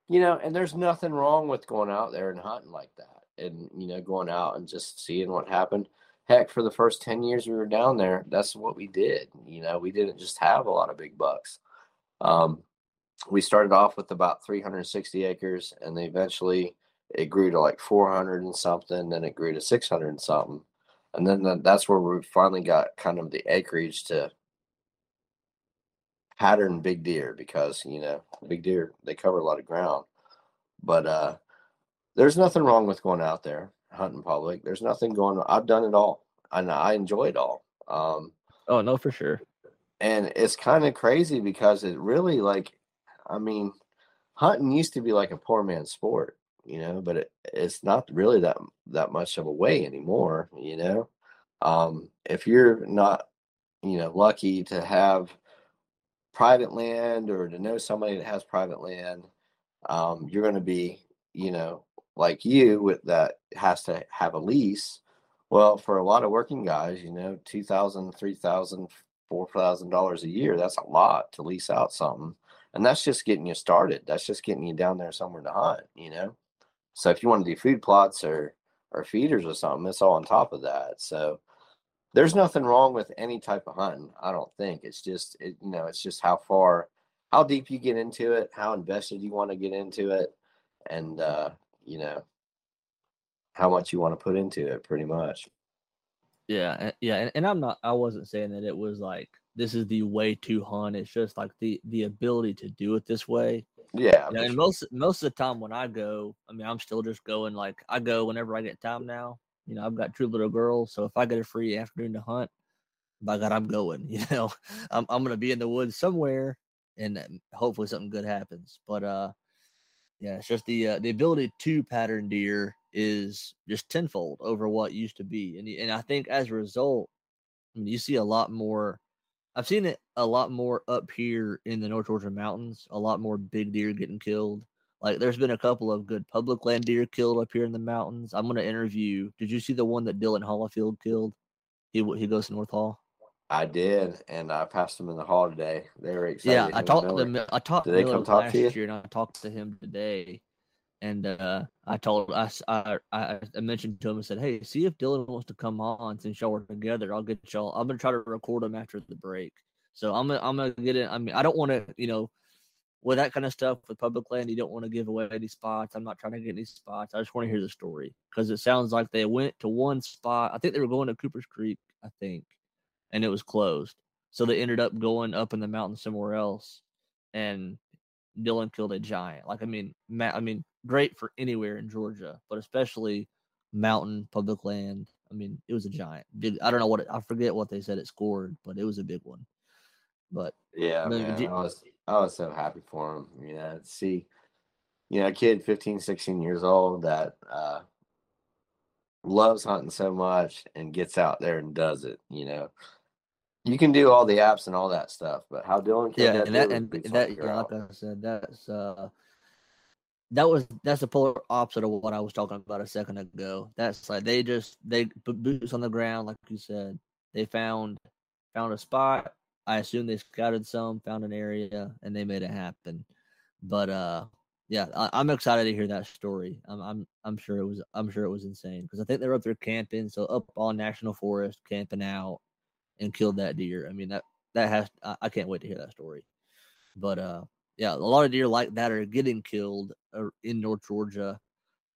you know, and there's nothing wrong with going out there and hunting like that, and you know, going out and just seeing what happened heck, for the first 10 years we were down there, that's what we did. You know, we didn't just have a lot of big bucks. Um, we started off with about 360 acres, and then eventually it grew to like 400 and something. Then it grew to 600 and something, and then that's where we finally got kind of the acreage to pattern big deer because you know big deer they cover a lot of ground. But uh, there's nothing wrong with going out there hunting public. There's nothing going. On. I've done it all, and I enjoy it all. Um, oh no, for sure. And it's kind of crazy because it really like, I mean, hunting used to be like a poor man's sport, you know, but it, it's not really that that much of a way anymore, you know. Um, if you're not, you know, lucky to have private land or to know somebody that has private land, um, you're going to be, you know, like you with that has to have a lease. Well, for a lot of working guys, you know, two thousand, three thousand, four thousand dollars a year, that's a lot to lease out something. And that's just getting you started. That's just getting you down there somewhere to hunt, you know. So if you want to do food plots or or feeders or something, it's all on top of that. So there's nothing wrong with any type of hunting. I don't think it's just it, you know it's just how far, how deep you get into it, how invested you want to get into it, and uh, you know how much you want to put into it pretty much. Yeah yeah and, and i'm not i wasn't saying that it was like this is the way to hunt it's just like the the ability to do it this way. Yeah you know, and most most of the time when i go i mean i'm still just going like i go whenever i get time now. You know i've got two little girls so if i get a free afternoon to hunt by god i'm going *laughs* you know? I'm, I'm gonna be in the woods somewhere and um, hopefully something good happens but uh yeah, it's just the uh, the ability to pattern deer is just tenfold over what used to be, and and I think as a result, I mean, you see a lot more. I've seen it a lot more up here in the North Georgia mountains. A lot more big deer getting killed. Like there's been a couple of good public land deer killed up here in the mountains. I'm gonna interview. Did you see the one that Dylan Hollifield killed? He he goes to North Hall. I did, and I passed them in the hall today. They were excited. Yeah, I talked to them. I talked did to them last year, and I talked to him today. And uh, I told I, I I mentioned to him and said, "Hey, see if Dylan wants to come on since y'all are together. I'll get y'all. I'm gonna try to record him after the break. So I'm gonna I'm gonna get it. I mean, I don't want to, you know, with that kind of stuff with public land, you don't want to give away any spots. I'm not trying to get any spots. I just want to hear the story because it sounds like they went to one spot. I think they were going to Cooper's Creek. I think and it was closed. So they ended up going up in the mountain somewhere else, and Dylan killed a giant. Like I mean, ma- I mean, great for anywhere in Georgia, but especially mountain public land. I mean, it was a giant. Big. I don't know what it, I forget what they said it scored, but it was a big one. But yeah, man, I was I was so happy for him. You know, see, you know, a kid 15, 16 years old that uh, loves hunting so much and gets out there and does it. You know, you can do all the apps and all that stuff, but how Dylan can yeah, and that and that yeah, like I said, that's uh that was that's the polar opposite of what I was talking about a second ago. That's like they just they put boots on the ground, like you said. They found found a spot. I assume they scouted some, found an area, and they made it happen. But uh, yeah, I, am excited to hear that story. I'm I'm I'm sure it was I'm sure it was insane because I think they were up there camping, so up on national forest camping out and killed that deer. I mean that that has I, I can't wait to hear that story. But uh, yeah, a lot of deer like that are getting killed uh, in North Georgia.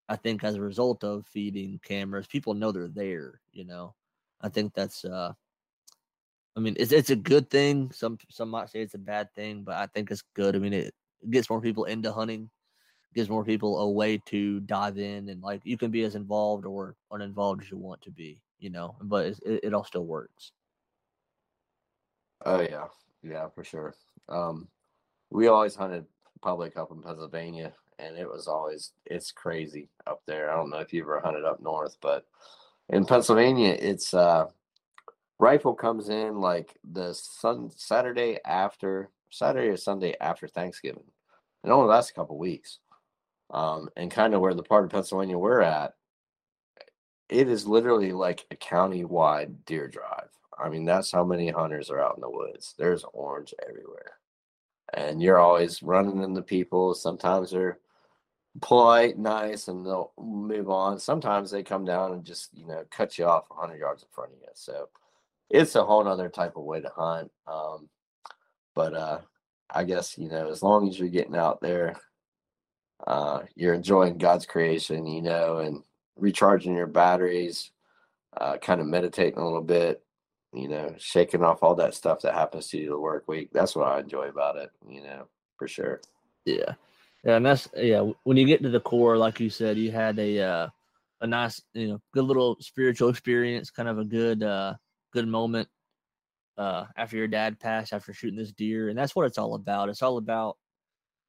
I think as a result of feeding cameras, people know they're there. You know, I think that's uh, I mean, it's it's a good thing. Some some might say it's a bad thing, but I think it's good. I mean, it gets more people into hunting, gives more people a way to dive in, and like you can be as involved or uninvolved as you want to be. You know, but it, it all still works. Oh yeah, yeah, for sure. Um, we always hunted public up in Pennsylvania, and it was always it's crazy up there. I don't know if you ever hunted up north, but in Pennsylvania, it's uh, rifle comes in like the sun Saturday after Saturday or Sunday after Thanksgiving. It only lasts a couple weeks. Um, and kind of where the part of Pennsylvania we're at, it is literally like a county wide deer drive. I mean, that's how many hunters are out in the woods. There's orange everywhere. And you're always running into people. Sometimes they're polite, nice, and they'll move on. Sometimes they come down and just, you know, cut you off 100 yards in front of you. So it's a whole other type of way to hunt. Um, but uh, I guess you know, as long as you're getting out there, uh, you're enjoying God's creation, you know, and recharging your batteries, uh, kind of meditating a little bit, you know, shaking off all that stuff that happens to you the work week. That's what I enjoy about it, you know, for sure. Yeah. Yeah, and that's yeah. When you get to the core, like you said, you had a uh, a nice, you know, good little spiritual experience, kind of a good uh, good moment uh, after your dad passed, after shooting this deer, and that's what it's all about. It's all about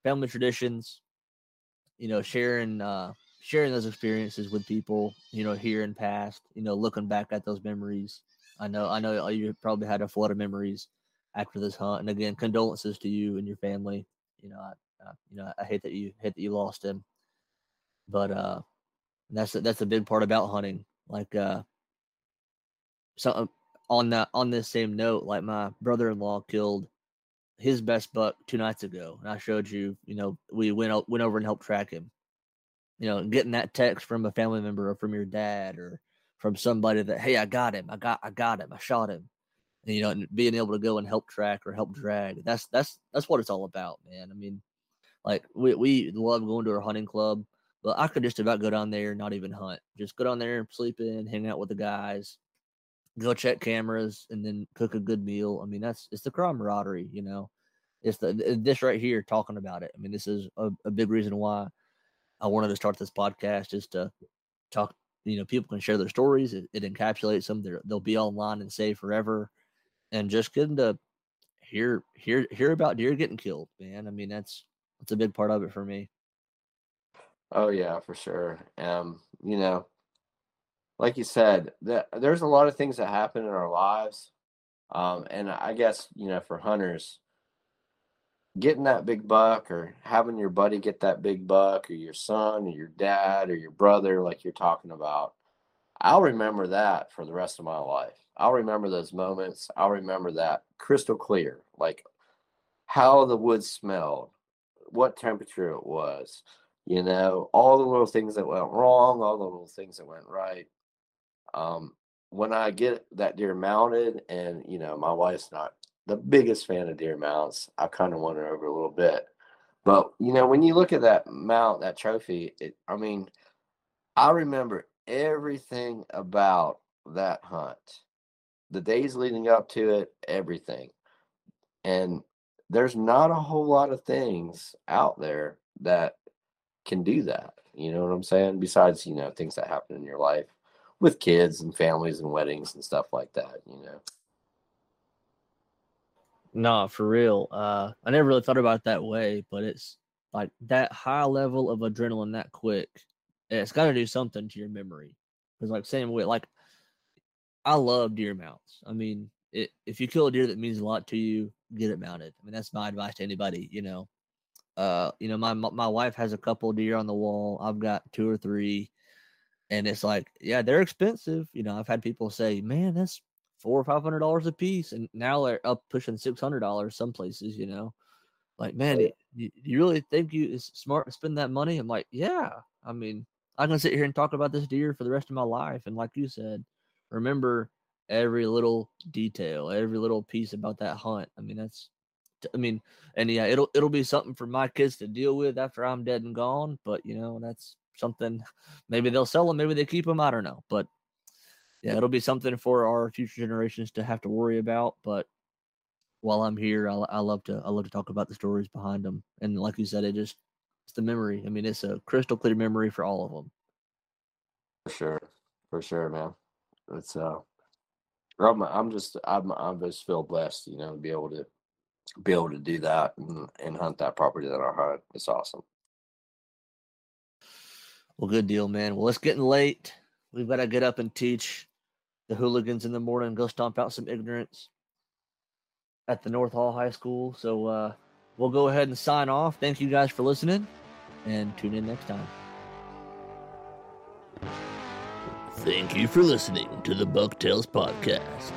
family traditions, you know, sharing uh, sharing those experiences with people, you know, here and past, you know, looking back at those memories. I know, I know, you probably had a flood of memories after this hunt, and again, condolences to you and your family. You know, I, uh, you know, I hate that you hate that you lost him, but uh, that's that's a big part about hunting. Like uh, so uh, on that on this same note, like my brother-in-law killed his best buck two nights ago, and I showed you. You know, we went went over and helped track him. You know, getting that text from a family member or from your dad or from somebody that hey, I got him, I got I got him, I shot him. And, you know, and being able to go and help track or help drag. That's that's that's what it's all about, man. I mean, like we we love going to our hunting club, but I could just about go down there not even hunt. Just go down there and sleep in, hang out with the guys, go check cameras, and then cook a good meal. I mean, that's it's the camaraderie, you know. It's the this right here talking about it. I mean, this is a, a big reason why I wanted to start this podcast is to talk. You know, people can share their stories. It, it encapsulates them. they they'll be online and saved forever, and just getting to hear hear hear about deer getting killed, man. I mean, that's that's a big part of it for me. Oh yeah, for sure. Um, you know, like you said, that there's a lot of things that happen in our lives. Um, and I guess, you know, for hunters, getting that big buck or having your buddy get that big buck or your son or your dad or your brother, like you're talking about, I'll remember that for the rest of my life. I'll remember those moments. I'll remember that crystal clear, like how the woods smelled, what temperature it was, you know, all the little things that went wrong, all the little things that went right. Um, when I get that deer mounted, and you know, my wife's not the biggest fan of deer mounts, I kind of won her over a little bit. But you know, when you look at that mount, that trophy, it, I mean, I remember everything about that hunt, the days leading up to it, everything. And there's not a whole lot of things out there that can do that. You know what I'm saying? Besides, you know, things that happen in your life with kids and families and weddings and stuff like that, you know. No, for real. Uh I never really thought about it that way, but it's like that high level of adrenaline that quick. It's got to do something to your memory. Because like same way, like I love deer mounts. I mean, it, if you kill a deer that means a lot to you, get it mounted. I mean, that's my advice to anybody. You know, uh, you know, my my wife has a couple deer on the wall. I've got two or three, and it's like, yeah, they're expensive. You know, I've had people say, man, that's four or five hundred dollars a piece, and now they're up pushing six hundred dollars some places. You know, like, man, do you, you really think you it's smart to spend that money? I'm like, yeah. I mean, I can sit here and talk about this deer for the rest of my life, and like you said, remember every little detail, every little piece about that hunt. I mean, that's, I mean, and yeah, it'll it'll be something for my kids to deal with after I'm dead and gone. But you know, that's something. Maybe they'll sell them, maybe they keep them. I don't know, but yeah, it'll be something for our future generations to have to worry about. But while I'm here, I, I love to I love to talk about the stories behind them. And like you said, it just it's the memory. I mean, it's a crystal clear memory for all of them. For sure, for sure, man. It's uh I'm, I'm just I'm I'm just feel blessed, you know, to be able to be able to do that and, and hunt that property that I hunt. It's awesome. Well, good deal, man. Well, it's getting late. We've got to get up and teach the hooligans in the morning, go stomp out some ignorance at the North Hall High School. So uh, we'll go ahead and sign off. Thank you guys for listening and tune in next time. Thank you for listening to the Bucktails Podcast.